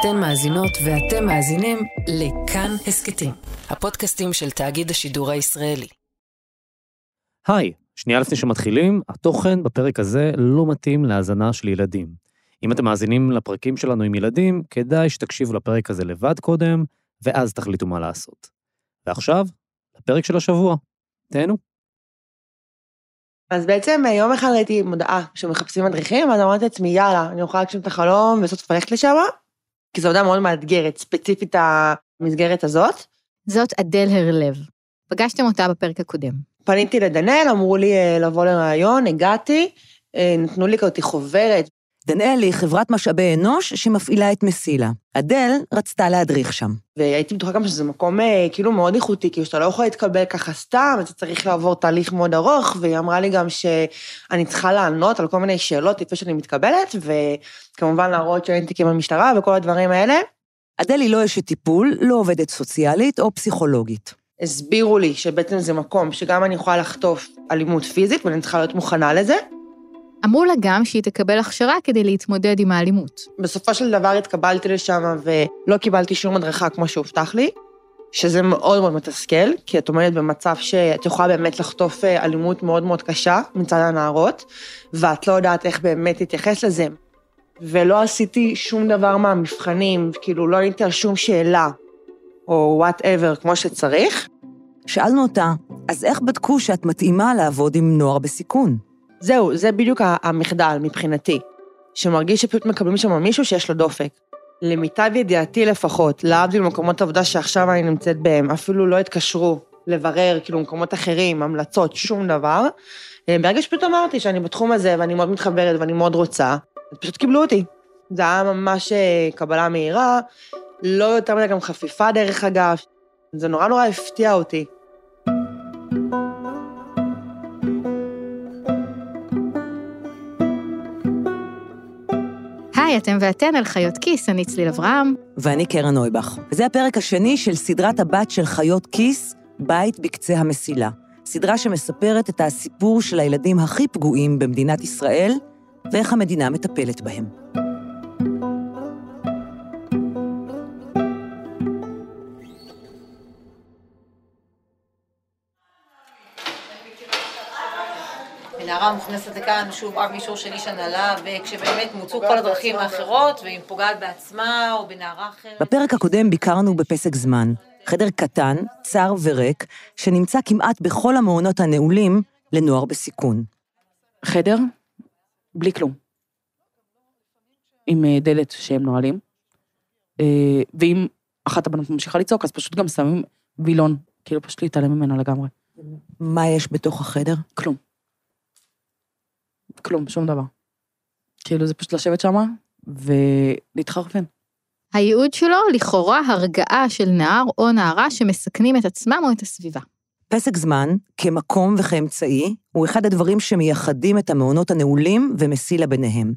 אתן מאזינות ואתם מאזינים לכאן הסכתים, הפודקאסטים של תאגיד השידור הישראלי. היי, שנייה לפני שמתחילים, התוכן בפרק הזה לא מתאים להאזנה של ילדים. אם אתם מאזינים לפרקים שלנו עם ילדים, כדאי שתקשיבו לפרק הזה לבד קודם, ואז תחליטו מה לעשות. ועכשיו, לפרק של השבוע. תהנו. אז בעצם יום אחד ראיתי מודעה שמחפשים מדריכים, אז אמרתי לעצמי, יאללה, אני אוכל להגשים את החלום וסוף ללכת לשם, כי זו עבודה מאוד מאתגרת, ספציפית המסגרת הזאת. זאת אדל הרלב. פגשתם אותה בפרק הקודם. פניתי לדנאל, אמרו לי אה, לבוא לראיון, הגעתי, אה, נתנו לי כאותי חוברת. דנאל היא חברת משאבי אנוש שמפעילה את מסילה. אדל רצתה להדריך שם. והייתי בטוחה גם שזה מקום אה, כאילו מאוד איכותי, כאילו שאתה לא יכול להתקבל ככה סתם, אתה צריך לעבור תהליך מאוד ארוך, והיא אמרה לי גם שאני צריכה לענות על כל מיני שאלות לפני שאני מתקבלת, וכמובן להראות שאין תיקים במשטרה וכל הדברים האלה. אדל היא לא אשת טיפול, לא עובדת סוציאלית או פסיכולוגית. הסבירו לי שבעצם זה מקום שגם אני יכולה לחטוף אלימות פיזית, ואני צריכה להיות מוכנה לזה. אמרו לה גם שהיא תקבל הכשרה כדי להתמודד עם האלימות. בסופו של דבר התקבלתי לשם ולא קיבלתי שום הדרכה כמו שהובטח לי, שזה מאוד מאוד מתסכל, כי את עומדת במצב שאת יכולה באמת לחטוף אה, אלימות מאוד מאוד קשה מצד הנערות, ואת לא יודעת איך באמת להתייחס לזה. ולא עשיתי שום דבר מהמבחנים, כאילו לא עניתי על שום שאלה, או whatever, כמו שצריך. שאלנו אותה, אז איך בדקו שאת מתאימה לעבוד עם נוער בסיכון? זהו, זה בדיוק המחדל מבחינתי, שמרגיש שפשוט מקבלים שם מישהו שיש לו דופק. למיטב ידיעתי לפחות, להבדיל ממקומות עבודה שעכשיו אני נמצאת בהם, אפילו לא התקשרו לברר, כאילו, מקומות אחרים, המלצות, שום דבר. אה, ברגע שפשוט אמרתי שאני בתחום הזה ואני מאוד מתחברת ואני מאוד רוצה, אז פשוט קיבלו אותי. זה היה ממש אה, קבלה מהירה, לא יותר מדי גם חפיפה דרך אגב. זה נורא נורא הפתיע אותי. היי, אתם ואתן על חיות כיס, אני צליל אברהם. ואני קרן נויבך. וזה הפרק השני של סדרת הבת של חיות כיס, בית בקצה המסילה. סדרה שמספרת את הסיפור של הילדים הכי פגועים במדינת ישראל, ואיך המדינה מטפלת בהם. נערה מוכנסת לכאן, שוב, רק באישור של איש הנהלה, וכשבאמת מוצאו כל הדרכים האחרות, והיא פוגעת בעצמה או בנערה אחרת. בפרק הקודם ביקרנו בפסק זמן, חדר קטן, צר וריק, שנמצא כמעט בכל המעונות הנעולים לנוער בסיכון. חדר, בלי כלום. עם אה, דלת שהם נועלים. אה, ואם אחת הבנות ממשיכה לצעוק, אז פשוט גם שמים וילון, כאילו פשוט להתעלם ממנו לגמרי. מה יש בתוך החדר? כלום. כלום, שום דבר. כאילו זה פשוט לשבת שמה ולהתחרפן. הייעוד שלו לכאורה הרגעה של נער או נערה שמסכנים את עצמם או את הסביבה. פסק זמן, כמקום וכאמצעי, הוא אחד הדברים שמייחדים את המעונות הנעולים ומסילה ביניהם.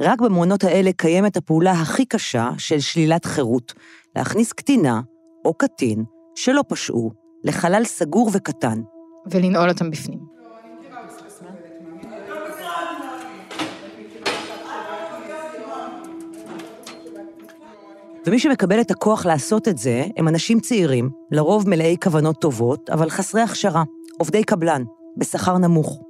רק במעונות האלה קיימת הפעולה הכי קשה של שלילת חירות, להכניס קטינה או קטין שלא פשעו לחלל סגור וקטן. ולנעול אותם בפנים. ומי שמקבל את הכוח לעשות את זה הם אנשים צעירים, לרוב מלאי כוונות טובות, אבל חסרי הכשרה, עובדי קבלן, בשכר נמוך.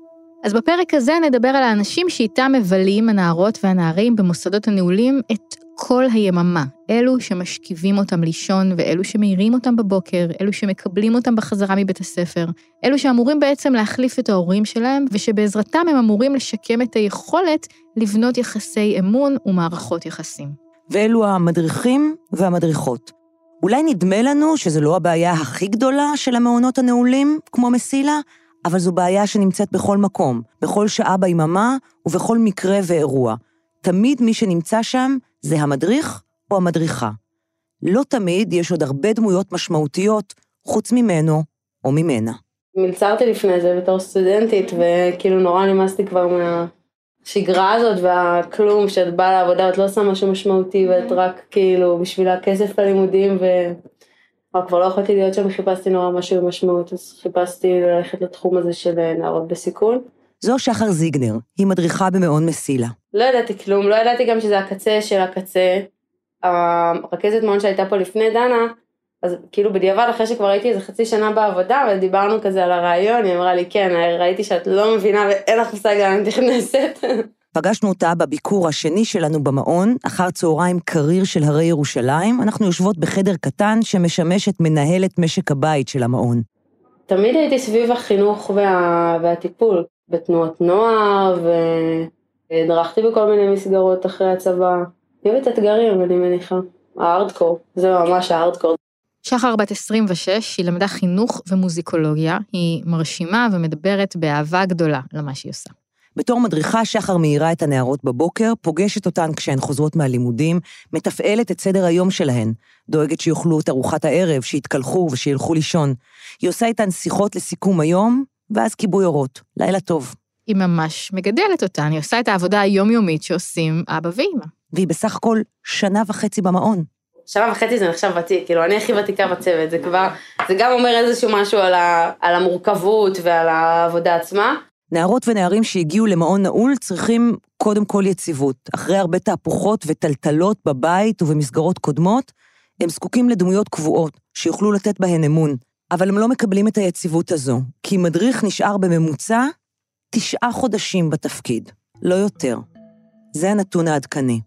אז בפרק הזה נדבר על האנשים שאיתם מבלים הנערות והנערים במוסדות הנעולים את כל היממה. אלו שמשכיבים אותם לישון ואלו שמעירים אותם בבוקר, אלו שמקבלים אותם בחזרה מבית הספר, אלו שאמורים בעצם להחליף את ההורים שלהם, ושבעזרתם הם אמורים לשקם את היכולת לבנות יחסי אמון ומערכות יחסים. ואלו המדריכים והמדריכות. אולי נדמה לנו שזו לא הבעיה הכי גדולה של המעונות הנעולים, כמו מסילה, אבל זו בעיה שנמצאת בכל מקום, בכל שעה ביממה ובכל מקרה ואירוע. תמיד מי שנמצא שם זה המדריך או המדריכה. לא תמיד יש עוד הרבה דמויות משמעותיות חוץ ממנו או ממנה. מלצרתי לפני זה בתור סטודנטית, וכאילו נורא נמאסתי כבר מה... השגרה הזאת והכלום, שאת באה לעבודה, את לא עושה משהו משמעותי ואת רק כאילו בשביל הכסף ללימודים ו... כבר לא יכולתי להיות שם, חיפשתי נורא משהו במשמעות, אז חיפשתי ללכת לתחום הזה של אה, נערות בסיכון. זו שחר זיגנר, היא מדריכה במעון מסילה. לא ידעתי כלום, לא ידעתי גם שזה הקצה של הקצה, הרכזת מעון שהייתה פה לפני דנה, אז כאילו בדיעבד אחרי שכבר הייתי איזה חצי שנה בעבודה ודיברנו כזה על הרעיון, היא אמרה לי כן, ראיתי שאת לא מבינה ואין לך מושג לאן את נכנסת. פגשנו אותה בביקור השני שלנו במעון, אחר צהריים קריר של הרי ירושלים, אנחנו יושבות בחדר קטן שמשמש את מנהלת משק הבית של המעון. תמיד הייתי סביב החינוך וה... והטיפול, בתנועות נוער, והדרכתי בכל מיני מסגרות אחרי הצבא. אוהבת אתגרים, אני מניחה. הארדקור, זה ממש הארדקור. שחר בת 26, היא למדה חינוך ומוזיקולוגיה, היא מרשימה ומדברת באהבה גדולה למה שהיא עושה. בתור מדריכה, שחר מאירה את הנערות בבוקר, פוגשת אותן כשהן חוזרות מהלימודים, מתפעלת את סדר היום שלהן, דואגת שיאכלו את ארוחת הערב, שיתקלחו ושילכו לישון. היא עושה איתן שיחות לסיכום היום, ואז כיבוי אורות. לילה טוב. היא ממש מגדלת אותן, היא עושה את העבודה היומיומית שעושים אבא ואימא. והיא בסך הכל שנה וחצי במעון. שנה וחצי זה נחשב ותיק, כאילו אני הכי ותיקה בצוות, זה כבר, זה גם אומר איזשהו משהו על, ה, על המורכבות ועל העבודה עצמה. נערות ונערים שהגיעו למעון נעול צריכים קודם כל יציבות. אחרי הרבה תהפוכות וטלטלות בבית ובמסגרות קודמות, הם זקוקים לדמויות קבועות, שיוכלו לתת בהן אמון. אבל הם לא מקבלים את היציבות הזו, כי מדריך נשאר בממוצע תשעה חודשים בתפקיד, לא יותר. זה הנתון העדכני.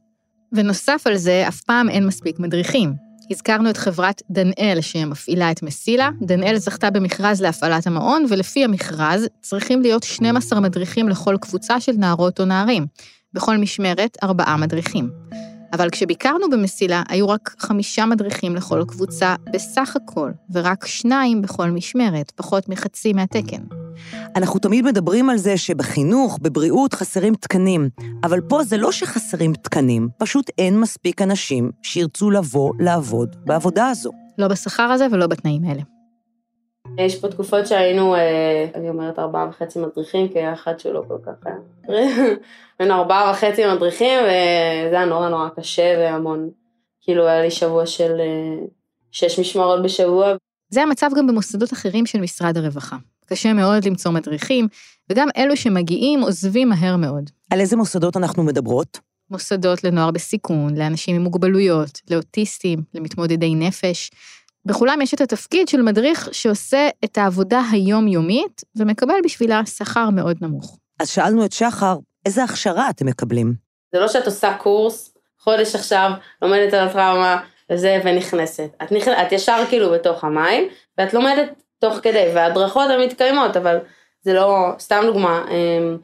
ונוסף על זה, אף פעם אין מספיק מדריכים. הזכרנו את חברת דנאל שמפעילה את מסילה. דנאל זכתה במכרז להפעלת המעון, ולפי המכרז צריכים להיות 12 מדריכים לכל קבוצה של נערות או נערים. בכל משמרת, ארבעה מדריכים. אבל כשביקרנו במסילה, היו רק חמישה מדריכים לכל קבוצה בסך הכל, ורק שניים בכל משמרת, פחות מחצי מהתקן. אנחנו תמיד מדברים על זה שבחינוך, בבריאות, חסרים תקנים, אבל פה זה לא שחסרים תקנים, פשוט אין מספיק אנשים שירצו לבוא לעבוד בעבודה הזו. לא בשכר הזה ולא בתנאים האלה. יש פה תקופות שהיינו, אה, אני אומרת ארבעה וחצי מדריכים, כי היה אחד שלא כל כך היה. היינו ארבעה וחצי מדריכים, וזה היה נורא נורא קשה והמון. כאילו היה לי שבוע של אה, שש משמרות בשבוע. זה המצב גם במוסדות אחרים של משרד הרווחה. קשה מאוד למצוא מדריכים, וגם אלו שמגיעים עוזבים מהר מאוד. על איזה מוסדות אנחנו מדברות? מוסדות לנוער בסיכון, לאנשים עם מוגבלויות, לאוטיסטים, למתמודדי נפש. בכולם יש את התפקיד של מדריך שעושה את העבודה היומיומית, ומקבל בשבילה שכר מאוד נמוך. אז שאלנו את שחר, איזה הכשרה אתם מקבלים? זה לא שאת עושה קורס, חודש עכשיו, לומדת על הטראומה, וזה, ונכנסת. את, נכ... את ישר כאילו בתוך המים, ואת לומדת תוך כדי, וההדרכות הן מתקיימות, אבל זה לא, סתם דוגמה, אמ,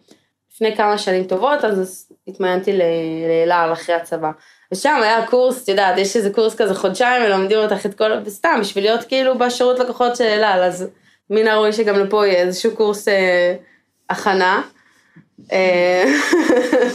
לפני כמה שנים טובות, אז התמיינתי לאלעל אחרי הצבא. ושם היה קורס, את יודעת, יש איזה קורס כזה חודשיים, ולומדים אותך את כל, וסתם, בשביל להיות כאילו בשירות לקוחות של אלעל, אז מן הראוי שגם לפה יהיה איזשהו קורס אה, הכנה. אה,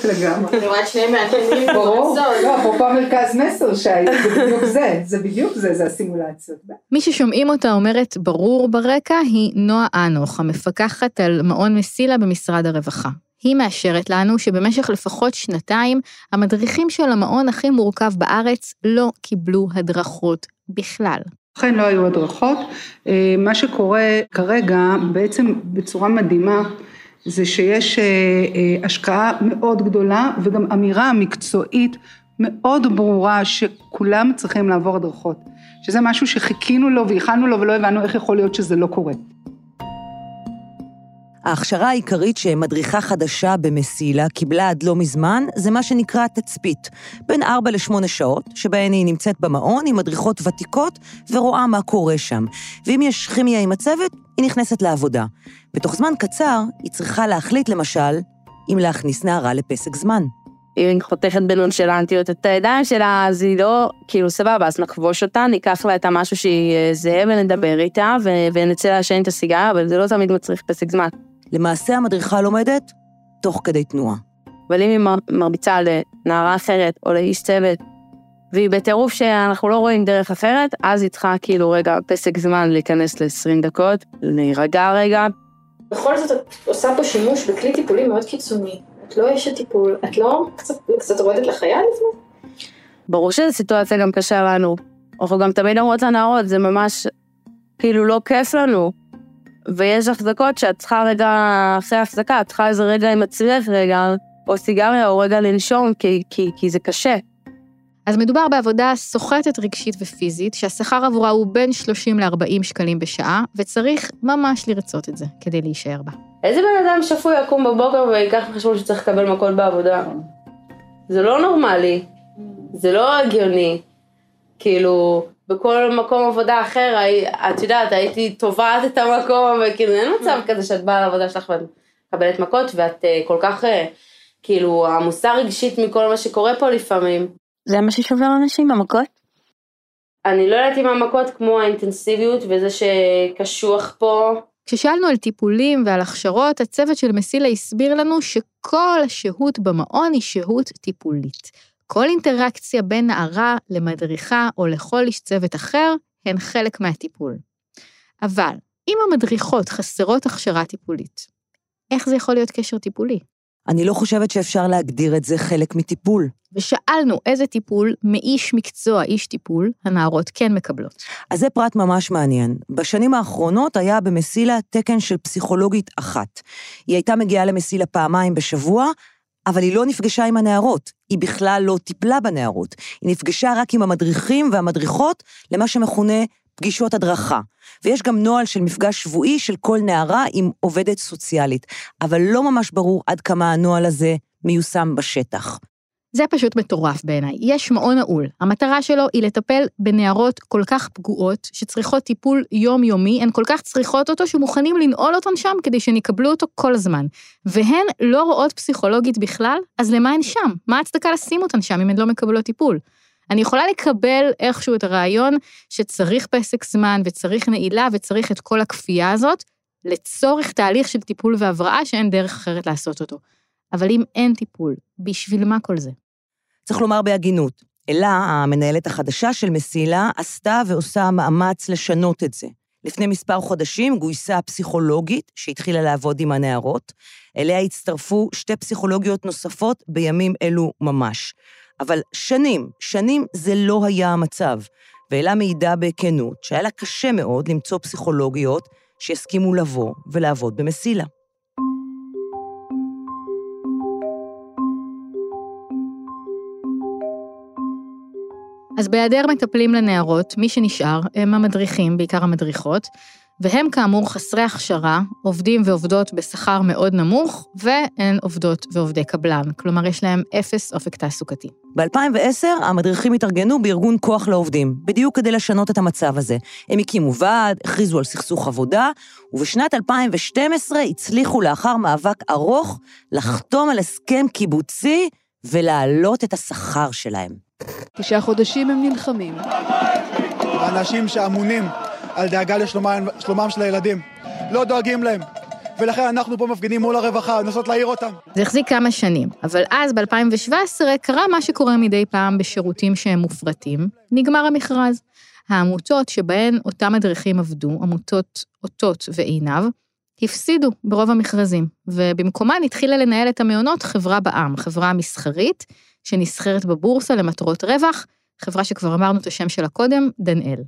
לגמרי. כמעט שני מאפיינים. ברור, לא, אפרופו מרכז מסר שהיה, זה בדיוק זה, זה בדיוק זה, זה הסימולציות. מי ששומעים אותה אומרת ברור ברקע היא נועה אנוך, המפקחת על מעון מסילה במשרד הרווחה. היא מאשרת לנו שבמשך לפחות שנתיים, המדריכים של המעון הכי מורכב בארץ לא קיבלו הדרכות בכלל. אכן לא היו הדרכות. אה, מה שקורה כרגע, בעצם בצורה מדהימה, זה שיש אה, אה, השקעה מאוד גדולה וגם אמירה מקצועית מאוד ברורה שכולם צריכים לעבור הדרכות. שזה משהו שחיכינו לו וייחלנו לו ולא הבנו איך יכול להיות שזה לא קורה. ההכשרה העיקרית שמדריכה חדשה במסילה קיבלה עד לא מזמן, זה מה שנקרא תצפית. בין 4 ל-8 שעות, שבהן היא נמצאת במעון עם מדריכות ותיקות ורואה מה קורה שם. ואם יש כימיה עם הצוות, היא נכנסת לעבודה. בתוך זמן קצר, היא צריכה להחליט, למשל, אם להכניס נערה לפסק זמן. אם היא חותכת בנונשלנטיות את הידיים שלה, אז היא לא, כאילו סבבה, אז נכבוש אותה, ניקח לה את המשהו שהיא אה, זה, ונדבר איתה, ונצא לעשן את הסיגריה, אבל זה לא תמיד מצריך פסק זמן. למעשה המדריכה לומדת תוך כדי תנועה. אבל אם היא מרביצה לנערה אחרת או לאיש צוות, והיא בטירוף שאנחנו לא רואים דרך אחרת, אז היא צריכה כאילו רגע פסק זמן להיכנס ל-20 דקות, להירגע רגע. בכל זאת את עושה פה שימוש בכלי טיפולי מאוד קיצוני. את לא אשת טיפול, את לא קצת, קצת רועדת לחייל לפני? ברור שזו סיטואציה גם קשה לנו. אנחנו גם תמיד אומרות לנערות, זה ממש כאילו לא כיף לנו. ויש החזקות שאת צריכה רגע, אחרי ההחזקה, את צריכה איזה רגע עם עצמך רגע, או סיגריה, או רגע לנשום, כי, כי, כי זה קשה. אז מדובר בעבודה סוחטת רגשית ופיזית, שהשכר עבורה הוא בין 30 ל-40 שקלים בשעה, וצריך ממש לרצות את זה כדי להישאר בה. איזה בן אדם שפוי יקום בבוקר ויקח בחשבון שצריך לקבל מכות בעבודה? זה לא נורמלי, זה לא הגיוני. כאילו, בכל מקום עבודה אחר, את יודעת, הייתי תובעת את המקום, וכאילו אין מצב כזה שאת באה לעבודה שלך ואת מקבלת מכות, ואת אה, כל כך, אה, כאילו, עמוסה רגשית מכל מה שקורה פה לפעמים. זה מה ששובר אנשים, המכות? אני לא יודעת אם המכות כמו האינטנסיביות וזה שקשוח פה, כששאלנו על טיפולים ועל הכשרות, הצוות של מסילה הסביר לנו שכל השהות במעון היא שהות טיפולית. כל אינטראקציה בין נערה למדריכה או לכל איש צוות אחר הן חלק מהטיפול. אבל אם המדריכות חסרות הכשרה טיפולית, איך זה יכול להיות קשר טיפולי? אני לא חושבת שאפשר להגדיר את זה חלק מטיפול. ושאלנו איזה טיפול מאיש מקצוע, איש טיפול, הנערות כן מקבלות. אז זה פרט ממש מעניין. בשנים האחרונות היה במסילה תקן של פסיכולוגית אחת. היא הייתה מגיעה למסילה פעמיים בשבוע, אבל היא לא נפגשה עם הנערות. היא בכלל לא טיפלה בנערות. היא נפגשה רק עם המדריכים והמדריכות למה שמכונה פגישות הדרכה. ויש גם נוהל של מפגש שבועי של כל נערה עם עובדת סוציאלית, אבל לא ממש ברור עד כמה הנוהל הזה מיושם בשטח. זה פשוט מטורף בעיניי. יש מעון נעול, המטרה שלו היא לטפל בנערות כל כך פגועות, שצריכות טיפול יומיומי, הן כל כך צריכות אותו שמוכנים לנעול אותן שם כדי שהן יקבלו אותו כל הזמן. והן לא רואות פסיכולוגית בכלל, אז למה הן שם? מה ההצדקה לשים אותן שם אם הן לא מקבלות טיפול? אני יכולה לקבל איכשהו את הרעיון שצריך פסק זמן וצריך נעילה וצריך את כל הכפייה הזאת, לצורך תהליך של טיפול והבראה שאין דרך אחרת לעשות אותו. אבל אם אין טיפול, בשביל מה כל זה? צריך לומר בהגינות, אלה, המנהלת החדשה של מסילה, עשתה ועושה מאמץ לשנות את זה. לפני מספר חודשים גויסה פסיכולוגית שהתחילה לעבוד עם הנערות. אליה הצטרפו שתי פסיכולוגיות נוספות בימים אלו ממש. אבל שנים, שנים זה לא היה המצב. ואלה מעידה בכנות שהיה לה קשה מאוד למצוא פסיכולוגיות שהסכימו לבוא ולעבוד במסילה. אז בהיעדר מטפלים לנערות, מי שנשאר הם המדריכים, בעיקר המדריכות, והם כאמור חסרי הכשרה, עובדים ועובדות בשכר מאוד נמוך, והן עובדות ועובדי קבלן, כלומר יש להם אפס אופק תעסוקתי. ב-2010 המדריכים התארגנו בארגון כוח לעובדים, בדיוק כדי לשנות את המצב הזה. הם הקימו ועד, הכריזו על סכסוך עבודה, ובשנת 2012 הצליחו לאחר מאבק ארוך לחתום על הסכם קיבוצי ולהעלות את השכר שלהם. תשעה חודשים הם נלחמים. האנשים שאמונים על דאגה לשלומם שלומם של הילדים לא דואגים להם. ולכן אנחנו פה מפגינים מול הרווחה, לנסות להעיר אותם. זה החזיק כמה שנים, אבל אז ב-2017 קרה מה שקורה מדי פעם בשירותים שהם מופרטים, נגמר המכרז. העמותות שבהן אותם מדריכים עבדו, עמותות אותות ועינב, הפסידו ברוב המכרזים, ובמקומן התחילה לנהל את המעונות חברה בע"מ, חברה מסחרית, שנסחרת בבורסה למטרות רווח, חברה שכבר אמרנו את השם שלה קודם, דנאל.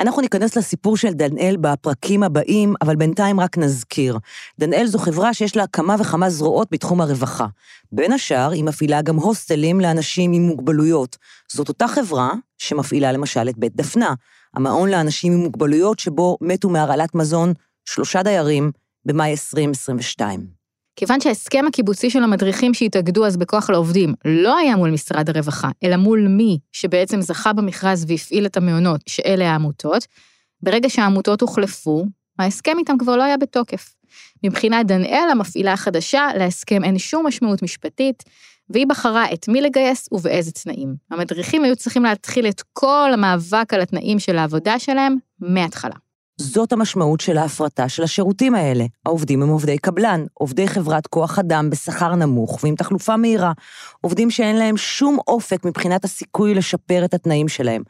אנחנו ניכנס לסיפור של דנאל בפרקים הבאים, אבל בינתיים רק נזכיר. דנאל זו חברה שיש לה כמה וכמה זרועות בתחום הרווחה. בין השאר, היא מפעילה גם הוסטלים לאנשים עם מוגבלויות. זאת אותה חברה שמפעילה למשל את בית דפנה, המעון לאנשים עם מוגבלויות שבו מתו מהרעלת מזון שלושה דיירים במאי 2022. כיוון שההסכם הקיבוצי של המדריכים שהתאגדו אז בכוח לעובדים לא היה מול משרד הרווחה, אלא מול מי שבעצם זכה במכרז והפעיל את המעונות, שאלה העמותות, ברגע שהעמותות הוחלפו, ההסכם איתם כבר לא היה בתוקף. מבחינת דנאל, המפעילה החדשה, להסכם אין שום משמעות משפטית, והיא בחרה את מי לגייס ובאיזה תנאים. המדריכים היו צריכים להתחיל את כל המאבק על התנאים של העבודה שלהם מההתחלה. זאת המשמעות של ההפרטה של השירותים האלה. העובדים הם עובדי קבלן, עובדי חברת כוח אדם בשכר נמוך ועם תחלופה מהירה. עובדים שאין להם שום אופק מבחינת הסיכוי לשפר את התנאים שלהם.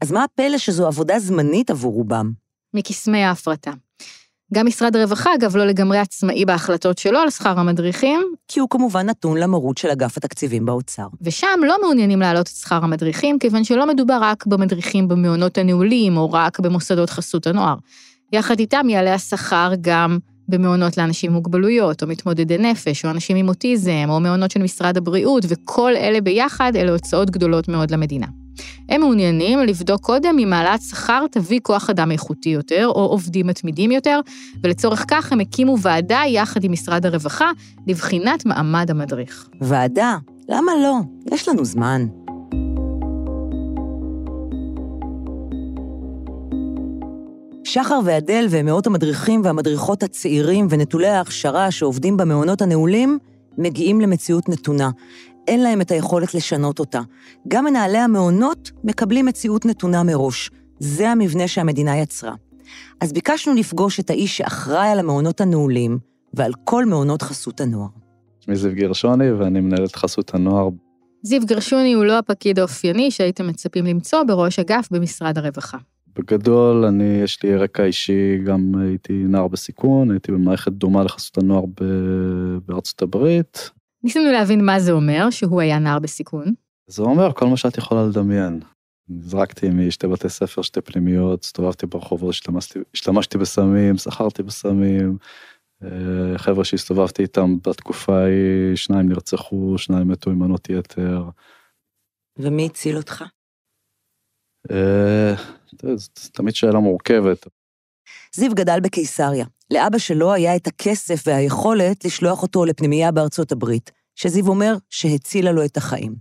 אז מה הפלא שזו עבודה זמנית עבור רובם? מקסמי ההפרטה. גם משרד הרווחה, אגב, לא לגמרי עצמאי בהחלטות שלו על שכר המדריכים. כי הוא כמובן נתון למרות של אגף התקציבים באוצר. ושם לא מעוניינים להעלות את שכר המדריכים, כיוון שלא מדובר רק במדריכים במעונות הנעולים, או רק במוסדות חסות הנוער. יחד איתם יעלה השכר גם במעונות לאנשים עם מוגבלויות, או מתמודדי נפש, או אנשים עם אוטיזם, או מעונות של משרד הבריאות, וכל אלה ביחד אלה הוצאות גדולות מאוד למדינה. הם מעוניינים לבדוק קודם אם העלאת שכר תביא כוח אדם איכותי יותר, או עובדים מתמידים יותר, ולצורך כך הם הקימו ועדה יחד עם משרד הרווחה לבחינת מעמד המדריך. ועדה? למה לא? יש לנו זמן. שחר ואדל ומאות המדריכים והמדריכות הצעירים ונטולי ההכשרה שעובדים במעונות הנעולים מגיעים למציאות נתונה. אין להם את היכולת לשנות אותה. גם מנהלי המעונות מקבלים מציאות נתונה מראש. זה המבנה שהמדינה יצרה. אז ביקשנו לפגוש את האיש שאחראי על המעונות הנעולים ועל כל מעונות חסות הנוער. שמי זיו גרשוני ואני מנהל את חסות הנוער. זיו גרשוני הוא לא הפקיד האופייני שהייתם מצפים למצוא בראש אגף במשרד הרווחה. בגדול, אני, יש לי רקע אישי, גם הייתי נער בסיכון, הייתי במערכת דומה לחסות הנוער ב... בארצות הברית. ניסינו להבין מה זה אומר שהוא היה נער בסיכון. זה אומר כל מה שאת יכולה לדמיין. נזרקתי משתי בתי ספר, שתי פנימיות, הסתובבתי ברחובות, השתמשתי, השתמשתי בסמים, שכרתי בסמים. אה, חבר'ה שהסתובבתי איתם בתקופה ההיא, שניים נרצחו, שניים מתו עם מנות יתר. ומי הציל אותך? אה, זו תמיד שאלה מורכבת. זיו גדל בקיסריה. לאבא שלו היה את הכסף והיכולת לשלוח אותו לפנימייה בארצות הברית, שזיו אומר שהצילה לו את החיים.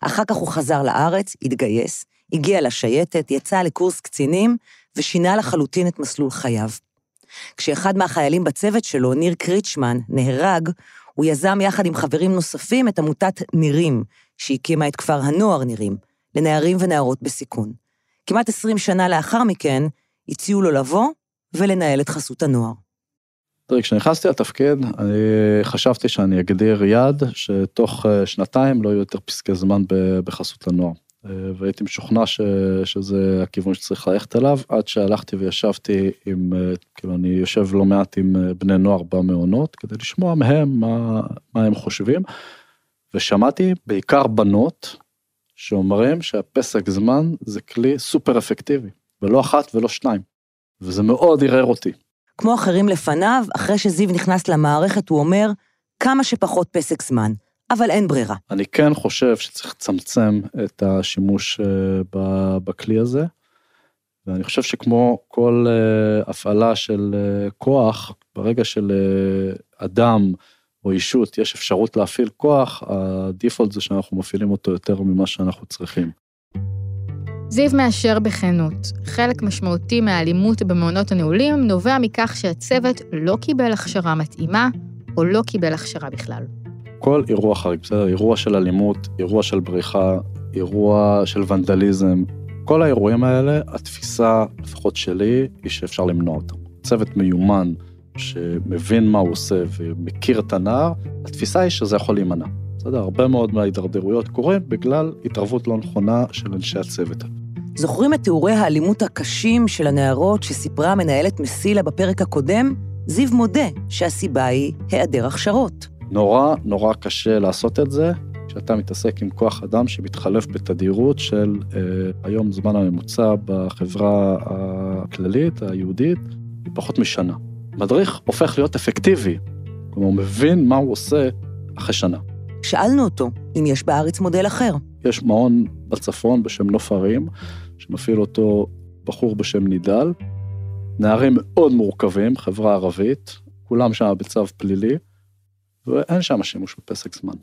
אחר כך הוא חזר לארץ, התגייס, הגיע לשייטת, יצא לקורס קצינים ושינה לחלוטין את מסלול חייו. כשאחד מהחיילים בצוות שלו, ניר קריצ'מן, נהרג, הוא יזם יחד עם חברים נוספים את עמותת נירים, שהקימה את כפר הנוער נירים, לנערים ונערות בסיכון. כמעט 20 שנה לאחר מכן, הציעו לו לבוא ולנהל את חסות הנוער. תראי, כשנכנסתי לתפקיד, אני חשבתי שאני אגדיר יעד שתוך אה, שנתיים לא יהיו יותר פסקי זמן בחסות הנוער. אה, והייתי משוכנע ש, שזה הכיוון שצריך ללכת אליו, עד שהלכתי וישבתי עם, אה, כאילו אני יושב לא מעט עם בני נוער במעונות, כדי לשמוע מהם מה, מה הם חושבים, ושמעתי בעיקר בנות שאומרים שהפסק זמן זה כלי סופר אפקטיבי, ולא אחת ולא שניים, וזה מאוד ערער אותי. כמו אחרים לפניו, אחרי שזיו נכנס למערכת, הוא אומר, כמה שפחות פסק זמן, אבל אין ברירה. אני כן חושב שצריך לצמצם את השימוש אה, בכלי הזה, ואני חושב שכמו כל אה, הפעלה של אה, כוח, ברגע שלאדם או אישות יש אפשרות להפעיל כוח, הדיפולט זה שאנחנו מפעילים אותו יותר ממה שאנחנו צריכים. זיו מאשר בכנות, חלק משמעותי מהאלימות במעונות הנעולים נובע מכך שהצוות לא קיבל הכשרה מתאימה, או לא קיבל הכשרה בכלל. כל אירוע חריג, בסדר? אירוע של אלימות, אירוע של בריחה, אירוע של ונדליזם, כל האירועים האלה, התפיסה, לפחות שלי, היא שאפשר למנוע אותם. צוות מיומן שמבין מה הוא עושה ומכיר את הנער, התפיסה היא שזה יכול להימנע. בסדר? הרבה מאוד מההידרדרויות קורים בגלל התערבות לא נכונה של אנשי הצוות. זוכרים את תיאורי האלימות הקשים של הנערות שסיפרה המנהלת מסילה בפרק הקודם? זיו מודה שהסיבה היא היעדר הכשרות. נורא נורא קשה לעשות את זה כשאתה מתעסק עם כוח אדם שמתחלף בתדירות של אה, היום זמן הממוצע בחברה הכללית, היהודית, היא פחות משנה. מדריך הופך להיות אפקטיבי, כלומר הוא מבין מה הוא עושה אחרי שנה. שאלנו אותו אם יש בארץ מודל אחר. יש מעון בצפון בשם נוף הרים, שמפעיל אותו בחור בשם נידל. נערים מאוד מורכבים, חברה ערבית, כולם שם בצו פלילי, ואין שם שימוש בפסק זמן.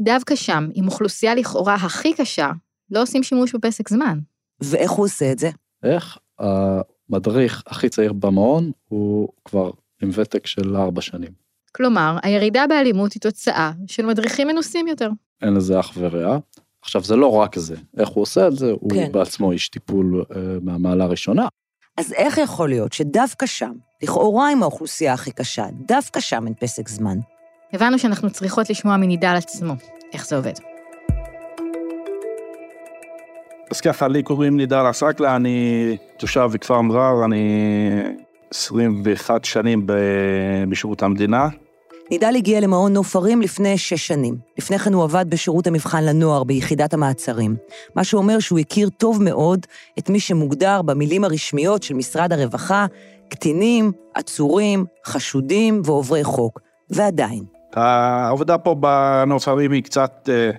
דווקא שם, עם אוכלוסייה לכאורה הכי קשה, לא עושים שימוש בפסק זמן. ואיך הוא עושה את זה? איך? המדריך הכי צעיר במעון הוא כבר עם ותק של ארבע שנים. כלומר, הירידה באלימות היא תוצאה של מדריכים מנוסים יותר. אין לזה אח ורע. עכשיו, זה לא רק זה, איך הוא עושה את זה, הוא כן. בעצמו איש טיפול אה, מהמעלה הראשונה. אז איך יכול להיות שדווקא שם, לכאורה עם האוכלוסייה הכי קשה, דווקא שם אין פסק זמן? הבנו שאנחנו צריכות לשמוע מנידל עצמו, איך זה עובד. אז ככה, לי קוראים נידל עסקלה, אני תושב בכפר מרר, אני 21 שנים בשירות המדינה. נידל הגיע למעון נוף הרים לפני שש שנים. לפני כן הוא עבד בשירות המבחן לנוער ביחידת המעצרים. מה שאומר שהוא הכיר טוב מאוד את מי שמוגדר במילים הרשמיות של משרד הרווחה, קטינים, עצורים, חשודים ועוברי חוק. ועדיין. העבודה פה בנוף הרים היא קצת אה,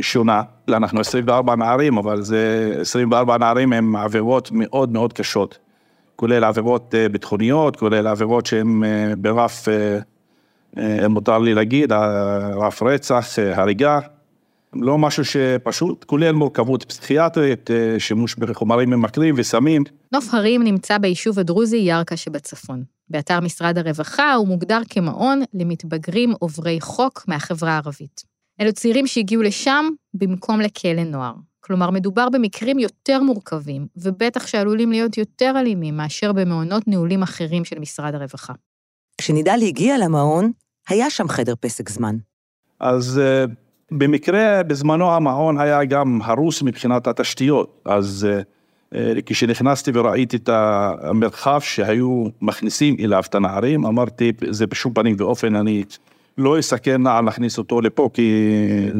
שונה. אנחנו 24 נערים, אבל זה 24 נערים עם עבירות מאוד מאוד קשות. כולל עבירות אה, ביטחוניות, כולל עבירות שהן אה, ברף מותר לי להגיד, רף רצח, הריגה, לא משהו שפשוט, כולל מורכבות פסיכיאטרית, שימוש בחומרים ממכרים וסמים. נוף הרים נמצא ביישוב הדרוזי ירכא שבצפון. באתר משרד הרווחה הוא מוגדר כמעון למתבגרים עוברי חוק מהחברה הערבית. אלו צעירים שהגיעו לשם במקום לכלא נוער. כלומר, מדובר במקרים יותר מורכבים, ובטח שעלולים להיות יותר אלימים מאשר במעונות נעולים אחרים של משרד הרווחה. כשנידל הגיע למעון, היה שם חדר פסק זמן. אז uh, במקרה, בזמנו המעון היה גם הרוס מבחינת התשתיות, אז uh, uh, כשנכנסתי וראיתי את המרחב שהיו מכניסים אליו את הנערים, אמרתי, זה בשום פנים ואופן אני לא אסכן נער להכניס אותו לפה, כי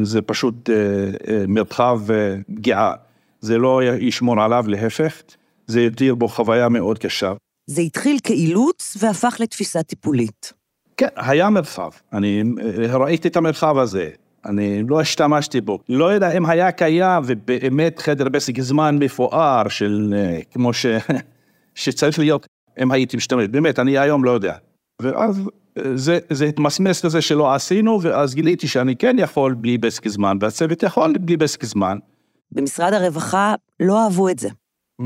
זה פשוט uh, uh, מרחב uh, פגיעה. זה לא ישמור עליו, להפך, זה יתיר בו חוויה מאוד קשה. זה התחיל כאילוץ והפך לתפיסה טיפולית. כן, היה מרחב. אני אה, ראיתי את המרחב הזה. אני לא השתמשתי בו. לא יודע אם היה קיים ובאמת חדר פסק זמן מפואר של אה, כמו ש... שצריך להיות, אם הייתי משתמש. באמת, אני היום לא יודע. ואז אה, זה, זה התמסמס לזה שלא עשינו, ואז גיליתי שאני כן יכול בלי פסק זמן, והצוות יכול בלי פסק זמן. במשרד הרווחה לא אהבו את זה.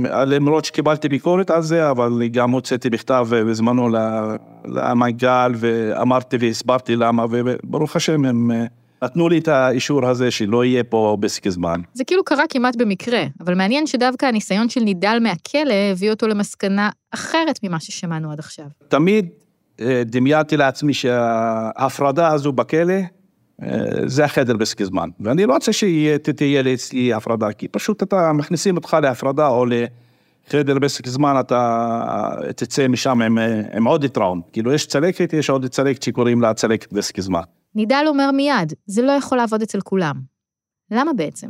למרות שקיבלתי ביקורת על זה, אבל גם הוצאתי בכתב בזמנו למנכ"ל ואמרתי והסברתי למה, וברוך השם הם אה, נתנו לי את האישור הזה שלא יהיה פה פסק זמן. זה כאילו קרה כמעט במקרה, אבל מעניין שדווקא הניסיון של נידל מהכלא הביא אותו למסקנה אחרת ממה ששמענו עד עכשיו. תמיד אה, דמיינתי לעצמי שההפרדה הזו בכלא, אה, זה החדר פסק זמן, ואני לא רוצה שתהיה לי אצלי הפרדה, כי פשוט אתה מכניסים אותך להפרדה או לחדר פסק זמן, אתה תצא משם עם, עם עוד טראום, כאילו יש צלקת, יש עוד צלקת שקוראים לה צלקת פסק זמן. נידל אומר מיד, זה לא יכול לעבוד אצל כולם. למה בעצם?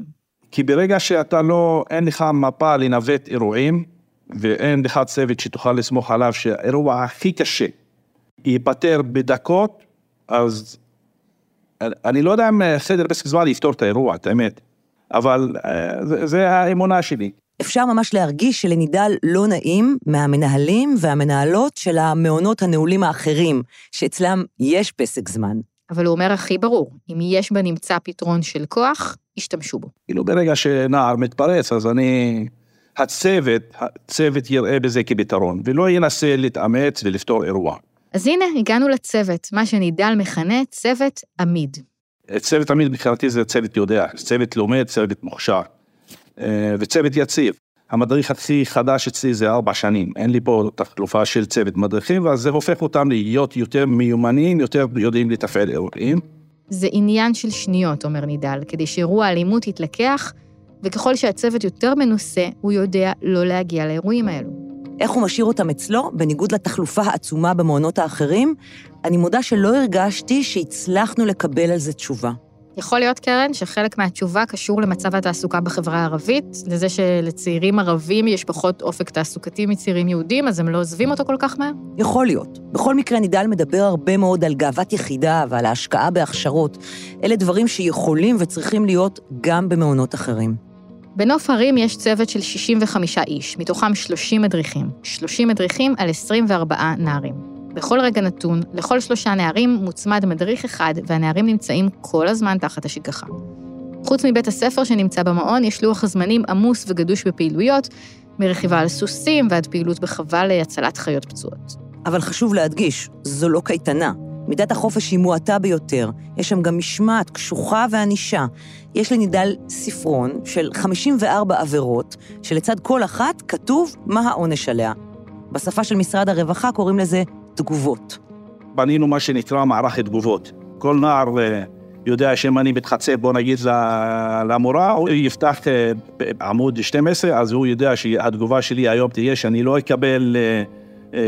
כי ברגע שאתה לא, אין לך מפה לנווט אירועים, ואין לך צוות שתוכל לסמוך עליו שהאירוע הכי קשה ייפתר בדקות, אז אני לא יודע אם סדר אה, פסק זמן יפתור את האירוע, את האמת, אבל אה, זה, זה האמונה שלי. אפשר ממש להרגיש שלנידל לא נעים מהמנהלים והמנהלות של המעונות הנעולים האחרים, שאצלם יש פסק זמן. אבל הוא אומר הכי ברור, אם יש בנמצא פתרון של כוח, ישתמשו בו. כאילו ברגע שנער מתפרץ, אז אני... הצוות, הצוות יראה בזה כפתרון, ולא ינסה להתאמץ ולפתור אירוע. אז הנה, הגענו לצוות, מה שנידל מכנה צוות עמיד. צוות עמיד מבחינתי זה צוות יודע, צוות לומד, צוות מוכשר, אה, וצוות יציב. המדריך הכי חדש אצלי זה ארבע שנים, אין לי פה תחלופה של צוות מדריכים, ואז זה הופך אותם להיות יותר מיומנים, יותר יודעים לתפעל אירועים. זה עניין של שניות, אומר נידל, כדי שאירוע אלימות יתלקח, וככל שהצוות יותר מנוסה, הוא יודע לא להגיע לאירועים האלו. איך הוא משאיר אותם אצלו, בניגוד לתחלופה העצומה במעונות האחרים, אני מודה שלא הרגשתי שהצלחנו לקבל על זה תשובה. יכול להיות, קרן, שחלק מהתשובה קשור למצב התעסוקה בחברה הערבית, לזה שלצעירים ערבים יש פחות אופק תעסוקתי מצעירים יהודים, אז הם לא עוזבים אותו כל כך מהר? יכול להיות. בכל מקרה, נידל מדבר הרבה מאוד על גאוות יחידה ועל ההשקעה בהכשרות. אלה דברים שיכולים וצריכים להיות גם במעונות אחרים. בנוף הרים יש צוות של 65 איש, מתוכם 30 מדריכים. 30 מדריכים על 24 נערים. בכל רגע נתון, לכל שלושה נערים מוצמד מדריך אחד, והנערים נמצאים כל הזמן תחת השגחה. חוץ מבית הספר שנמצא במעון, יש לוח זמנים עמוס וגדוש בפעילויות, מרכיבה על סוסים ועד פעילות בחווה להצלת חיות פצועות. אבל חשוב להדגיש, זו לא קייטנה. מידת החופש היא מועטה ביותר, יש שם גם משמעת, קשוחה וענישה. יש לנידל ספרון של 54 עבירות, שלצד כל אחת כתוב מה העונש עליה. בשפה של משרד הרווחה קוראים לזה תגובות. בנינו מה שנקרא מערך תגובות. כל נער אה, יודע שאם אני מתחצף, בוא נגיד, למורה, הוא יפתח אה, עמוד 12, אז הוא יודע שהתגובה שלי היום תהיה שאני לא אקבל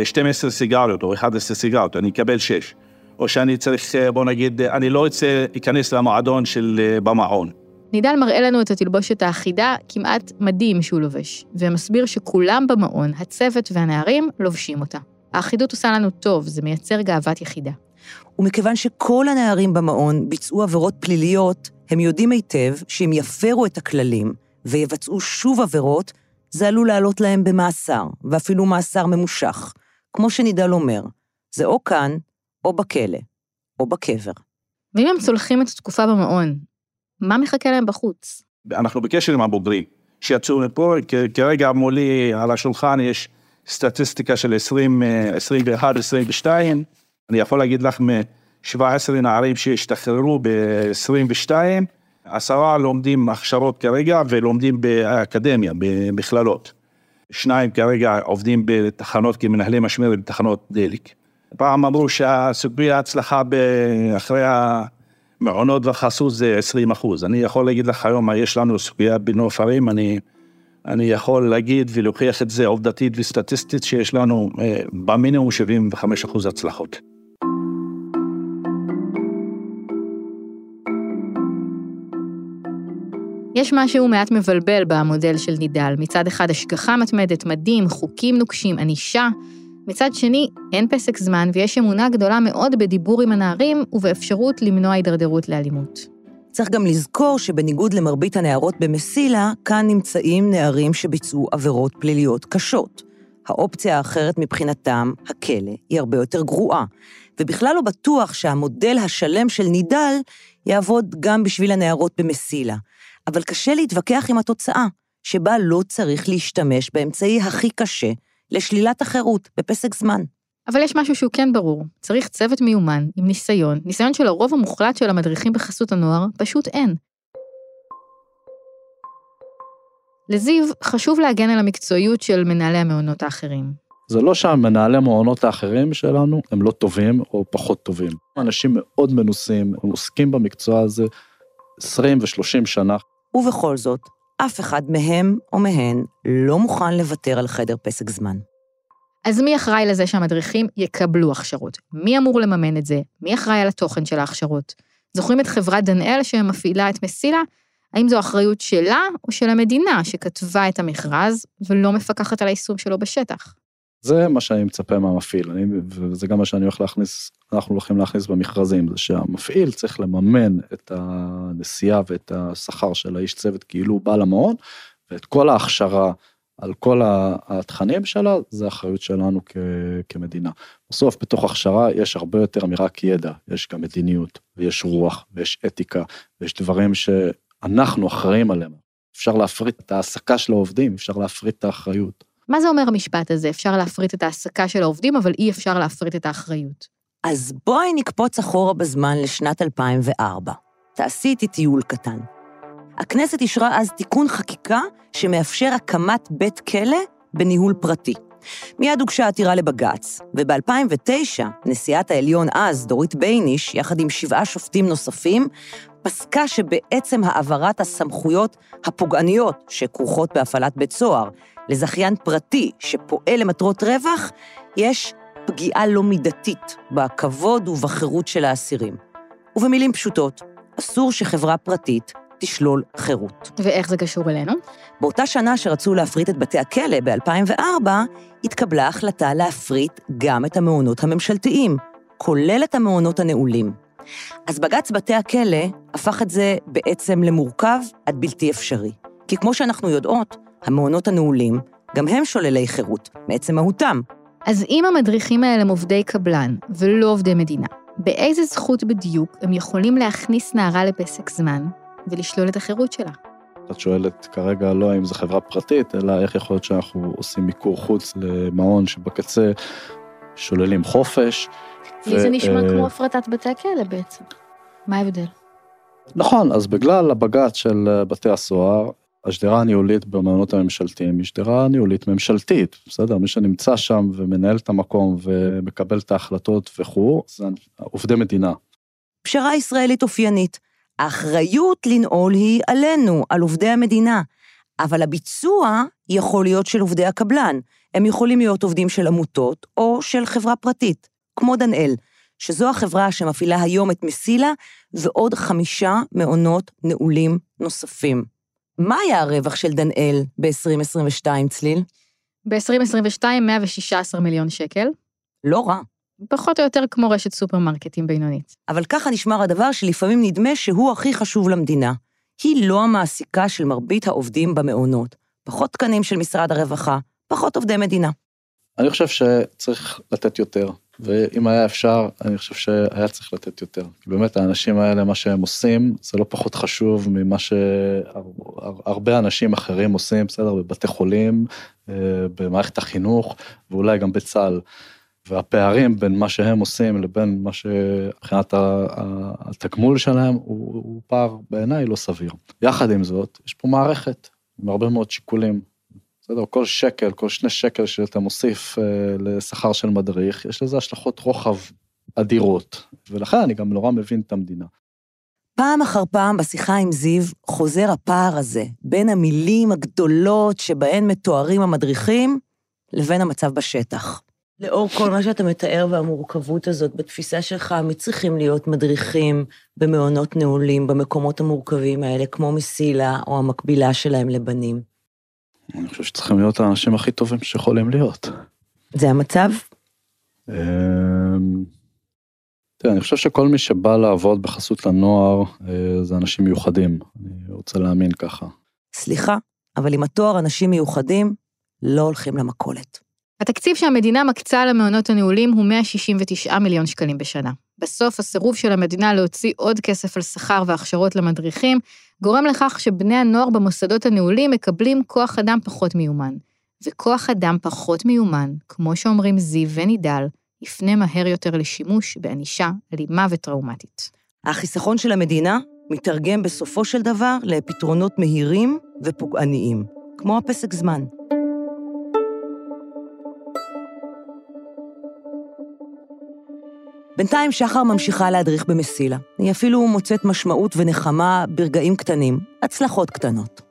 12 אה, סיגריות או 11 סיגריות, אני אקבל 6. או שאני צריך, אה, בוא נגיד, אני לא אצא, אכנס למועדון של אה, במעון. נידל מראה לנו את התלבושת האחידה, כמעט מדהים שהוא לובש, ומסביר שכולם במעון, הצוות והנערים, לובשים אותה. האחידות עושה לנו טוב, זה מייצר גאוות יחידה. ומכיוון שכל הנערים במעון ביצעו עבירות פליליות, הם יודעים היטב שאם יפרו את הכללים ויבצעו שוב עבירות, זה עלול לעלות להם במאסר, ואפילו מאסר ממושך. כמו שנידל אומר, זה או כאן, או בכלא, או בקבר. ואם הם צולחים את התקופה במעון, מה מחכה להם בחוץ? אנחנו בקשר עם הבוגרים שיצאו מפה, כרגע מולי על השולחן יש סטטיסטיקה של 20, 21, 22, אני יכול להגיד לך מ-17 נערים שהשתחררו ב-22, עשרה לומדים הכשרות כרגע ולומדים באקדמיה, במכללות. שניים כרגע עובדים בתחנות כמנהלי משמרת בתחנות דלק. פעם אמרו שהסיכוי ההצלחה אחרי המעונות והחסות זה 20 אחוז. אני יכול להגיד לך היום יש לנו סוגיה בנוף ערים, אני, אני יכול להגיד ולהוכיח את זה עובדתית וסטטיסטית שיש לנו אה, במינימום 75 אחוז הצלחות. יש משהו מעט מבלבל במודל של נידל. מצד אחד השגחה מתמדת, מדים, חוקים נוקשים, ענישה. מצד שני, אין פסק זמן ויש אמונה גדולה מאוד בדיבור עם הנערים ובאפשרות למנוע הידרדרות לאלימות. צריך גם לזכור שבניגוד למרבית הנערות במסילה, כאן נמצאים נערים שביצעו עבירות פליליות קשות. האופציה האחרת מבחינתם, הכלא, היא הרבה יותר גרועה, ובכלל לא בטוח שהמודל השלם של נידל יעבוד גם בשביל הנערות במסילה. אבל קשה להתווכח עם התוצאה, שבה לא צריך להשתמש באמצעי הכי קשה לשלילת החירות בפסק זמן. אבל יש משהו שהוא כן ברור, צריך צוות מיומן, עם ניסיון, ניסיון שלרוב המוחלט של המדריכים בחסות הנוער פשוט אין. לזיו חשוב להגן על המקצועיות של מנהלי המעונות האחרים. זה לא שהמנהלי המעונות האחרים שלנו הם לא טובים או פחות טובים. אנשים מאוד מנוסים, הם עוסקים במקצוע הזה 20 ו-30 שנה. ובכל זאת, אף אחד מהם או מהן לא מוכן לוותר על חדר פסק זמן. אז מי אחראי לזה שהמדריכים יקבלו הכשרות? מי אמור לממן את זה? מי אחראי על התוכן של ההכשרות? זוכרים את חברת דנאל שמפעילה את מסילה? האם זו אחריות שלה או של המדינה שכתבה את המכרז ולא מפקחת על היישום שלו בשטח? זה מה שאני מצפה מהמפעיל, אני, וזה גם מה שאני הולך להכניס, אנחנו הולכים להכניס במכרזים, זה שהמפעיל צריך לממן את הנסיעה ואת השכר של האיש צוות כאילו הוא בא למעון, ואת כל ההכשרה על כל התכנים שלה, זה אחריות שלנו כ, כמדינה. בסוף בתוך הכשרה יש הרבה יותר מרק ידע, יש גם מדיניות, ויש רוח, ויש אתיקה, ויש דברים שאנחנו אחראים עליהם. אפשר להפריט את ההעסקה של העובדים, אפשר להפריט את האחריות. מה זה אומר המשפט הזה? אפשר להפריט את ההעסקה של העובדים, אבל אי אפשר להפריט את האחריות. אז בואי נקפוץ אחורה בזמן לשנת 2004. תעשי איתי טיול קטן. הכנסת אישרה אז תיקון חקיקה שמאפשר הקמת בית כלא בניהול פרטי. מיד הוגשה עתירה לבג"ץ, וב-2009 נשיאת העליון אז, דורית בייניש, יחד עם שבעה שופטים נוספים, פסקה שבעצם העברת הסמכויות הפוגעניות שכרוכות בהפעלת בית סוהר לזכיין פרטי שפועל למטרות רווח, יש פגיעה לא מידתית בכבוד ובחירות של האסירים. ובמילים פשוטות, אסור שחברה פרטית תשלול חירות. ואיך זה קשור אלינו? באותה שנה שרצו להפריט את בתי הכלא, ב-2004, התקבלה החלטה להפריט גם את המעונות הממשלתיים, כולל את המעונות הנעולים. אז בג"ץ בתי הכלא הפך את זה בעצם למורכב עד בלתי אפשרי. כי כמו שאנחנו יודעות, המעונות הנעולים, גם הם שוללי חירות, מעצם מהותם. אז אם המדריכים האלה הם עובדי קבלן ולא עובדי מדינה, באיזה זכות בדיוק הם יכולים להכניס נערה לפסק זמן ולשלול את החירות שלה? את שואלת כרגע לא האם זו חברה פרטית, אלא איך יכול להיות שאנחנו עושים מיקור חוץ למעון שבקצה שוללים חופש. לי זה נשמע כמו הפרטת בתי הכלא בעצם. מה ההבדל? נכון, אז בגלל הבג"ץ של בתי הסוהר, השדרה הניהולית במעונות הממשלתיים היא שדרה ניהולית ממשלתית, בסדר? מי שנמצא שם ומנהל את המקום ומקבל את ההחלטות וכו', זה עובדי מדינה. פשרה ישראלית אופיינית. האחריות לנעול היא עלינו, על עובדי המדינה, אבל הביצוע יכול להיות של עובדי הקבלן. הם יכולים להיות עובדים של עמותות או של חברה פרטית, כמו דנאל, שזו החברה שמפעילה היום את מסילה ועוד חמישה מעונות נעולים נוספים. מה היה הרווח של דנאל ב-2022, צליל? ב-2022, 116 מיליון שקל. לא רע. פחות או יותר כמו רשת סופרמרקטים בינונית. אבל ככה נשמר הדבר שלפעמים נדמה שהוא הכי חשוב למדינה. היא לא המעסיקה של מרבית העובדים במעונות. פחות תקנים של משרד הרווחה, פחות עובדי מדינה. אני חושב שצריך לתת יותר, ואם היה אפשר, אני חושב שהיה צריך לתת יותר. כי באמת האנשים האלה, מה שהם עושים, זה לא פחות חשוב ממה שהרבה אנשים אחרים עושים, בסדר, בבתי חולים, אה, במערכת החינוך, ואולי גם בצה"ל. והפערים בין מה שהם עושים לבין מה שמבחינת התגמול שלהם הוא, הוא פער בעיניי לא סביר. יחד עם זאת, יש פה מערכת עם הרבה מאוד שיקולים. בסדר, כל שקל, כל שני שקל שאתה מוסיף אה, לשכר של מדריך, יש לזה השלכות רוחב אדירות, ולכן אני גם נורא מבין את המדינה. פעם אחר פעם בשיחה עם זיו חוזר הפער הזה בין המילים הגדולות שבהן מתוארים המדריכים לבין המצב בשטח. לאור כל מה שאתה מתאר והמורכבות הזאת בתפיסה שלך, מי צריכים להיות מדריכים במעונות נעולים במקומות המורכבים האלה, כמו מסילה או המקבילה שלהם לבנים? אני חושב שצריכים להיות האנשים הכי טובים שיכולים להיות. זה המצב? אמ, תראה, אני חושב שכל מי שבא לעבוד בחסות לנוער אה, זה אנשים מיוחדים, אני רוצה להאמין ככה. סליחה, אבל עם התואר אנשים מיוחדים, לא הולכים למכולת. התקציב שהמדינה מקצה למעונות הנעולים הוא 169 מיליון שקלים בשנה. בסוף, הסירוב של המדינה להוציא עוד כסף על שכר והכשרות למדריכים, גורם לכך שבני הנוער במוסדות הנעולים מקבלים כוח אדם פחות מיומן. וכוח אדם פחות מיומן, כמו שאומרים זיו ונידל, יפנה מהר יותר לשימוש בענישה אלימה וטראומטית. החיסכון של המדינה מתרגם בסופו של דבר לפתרונות מהירים ופוגעניים, כמו הפסק זמן. בינתיים שחר ממשיכה להדריך במסילה. היא אפילו מוצאת משמעות ונחמה ברגעים קטנים, הצלחות קטנות.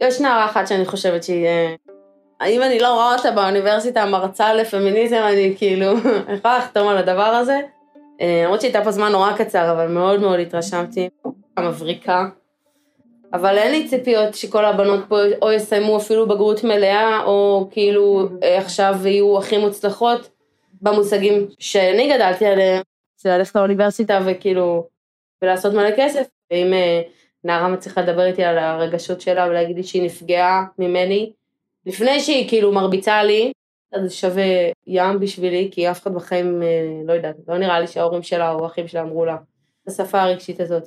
יש נערה אחת שאני חושבת שהיא... אה, אם אני לא רואה אותה באוניברסיטה מרצה לפמיניזם, אני כאילו יכולה לחתום על הדבר הזה. אה, למרות שהייתה פה זמן נורא קצר, אבל מאוד מאוד התרשמתי. מבריקה. אבל אין לי ציפיות שכל הבנות פה או יסיימו אפילו בגרות מלאה, או כאילו אה, עכשיו יהיו הכי מוצלחות במושגים שאני גדלתי עליהם. זה ללכת לאוניברסיטה וכאילו, ולעשות מלא כסף. ואם אה, נערה מצליחה לדבר איתי על הרגשות שלה ולהגיד לי שהיא נפגעה ממני, לפני שהיא כאילו מרביצה לי, אז זה שווה ים בשבילי, כי אף אחד בחיים, אה, לא יודעת, לא נראה לי שההורים שלה או האחים שלה אמרו לה, את השפה הרגשית הזאת.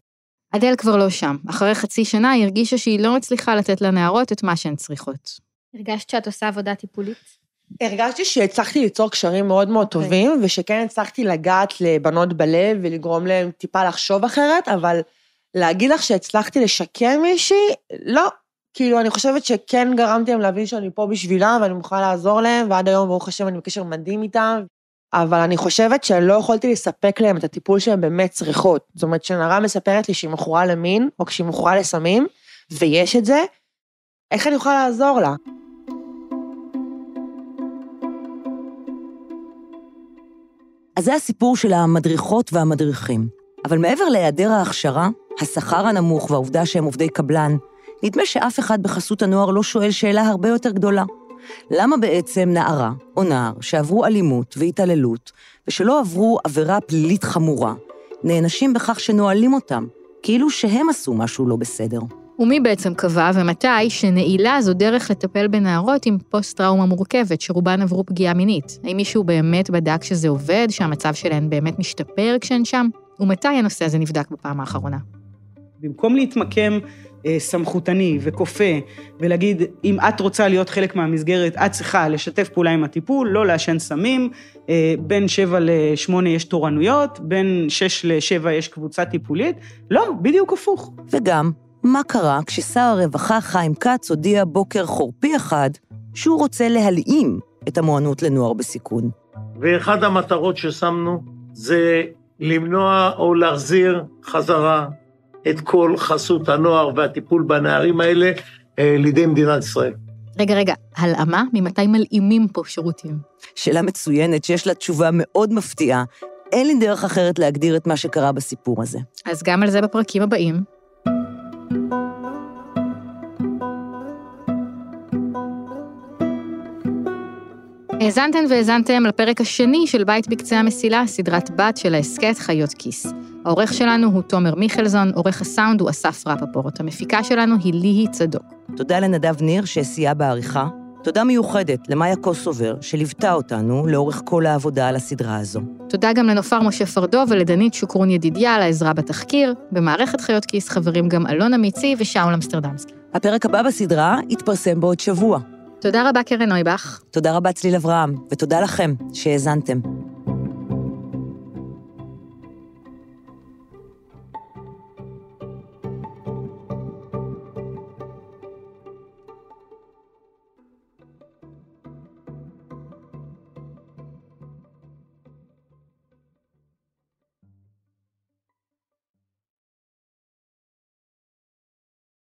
אדל כבר לא שם. אחרי חצי שנה היא הרגישה שהיא לא מצליחה לתת לנערות את מה שהן צריכות. הרגשת שאת עושה עבודה טיפולית? הרגשתי שהצלחתי ליצור קשרים מאוד מאוד אוקיי. טובים, okay. ושכן הצלחתי לגעת לבנות בלב ולגרום להם טיפה לחשוב אחרת, אבל להגיד לך שהצלחתי לשקם מישהי, לא. כאילו, אני חושבת שכן גרמתי להם להבין שאני פה בשבילם ואני מוכנה לעזור להם, ועד היום, ברוך השם, אני בקשר מדהים איתם. אבל אני חושבת שלא יכולתי לספק להם את הטיפול שהן באמת צריכות. זאת אומרת, כשנערה מספרת לי שהיא מכורה למין, או כשהיא מכורה לסמים, ויש את זה, איך אני יכולה לעזור לה? אז זה הסיפור של המדריכות והמדריכים. אבל מעבר להיעדר ההכשרה, השכר הנמוך והעובדה שהם עובדי קבלן, נדמה שאף אחד בחסות הנוער לא שואל שאלה הרבה יותר גדולה. למה בעצם נערה או נער שעברו אלימות והתעללות, ושלא עברו עבירה פלילית חמורה, נענשים בכך שנועלים אותם, כאילו שהם עשו משהו לא בסדר? ומי בעצם קבע ומתי שנעילה זו דרך לטפל בנערות עם פוסט-טראומה מורכבת, שרובן עברו פגיעה מינית? האם מישהו באמת בדק שזה עובד, שהמצב שלהן באמת משתפר כשהן שם? ומתי הנושא הזה נבדק בפעם האחרונה? במקום להתמקם אה, סמכותני וכופה ולהגיד, אם את רוצה להיות חלק מהמסגרת, את צריכה לשתף פעולה עם הטיפול, לא לעשן סמים, אה, בין שבע לשמונה יש תורנויות, בין שש לשבע יש קבוצה טיפולית, לא, בדיוק הפוך. וגם, מה קרה כששר הרווחה חיים כץ הודיע בוקר חורפי אחד שהוא רוצה להלאים את המוענות לנוער בסיכון. ואחד המטרות ששמנו זה למנוע או להחזיר חזרה את כל חסות הנוער והטיפול בנערים האלה אה, לידי מדינת ישראל. רגע, רגע, הלאמה? ממתי מלאימים פה שירותים? שאלה מצוינת שיש לה תשובה מאוד מפתיעה. אין לי דרך אחרת להגדיר את מה שקרה בסיפור הזה. אז גם על זה בפרקים הבאים. האזנתן והאזנתם לפרק השני של בית בקצה המסילה, סדרת בת של ההסכת חיות כיס. העורך שלנו הוא תומר מיכלזון, עורך הסאונד הוא אסף רפפורט, המפיקה שלנו היא ליהי צדוק. תודה לנדב ניר שסייע בעריכה. תודה מיוחדת למאיה קוסובר, שליוותה אותנו לאורך כל העבודה על הסדרה הזו. תודה גם לנופר משה פרדו ולדנית שוקרון ידידיה על העזרה בתחקיר. במערכת חיות כיס חברים גם אלונה מיצי ושאול אמסטרדמסקי. הפרק הבא בסדרה יתפרסם בעוד שבוע. תודה רבה, קרן נויבך. תודה רבה, צליל אברהם, ותודה לכם שהאזנתם.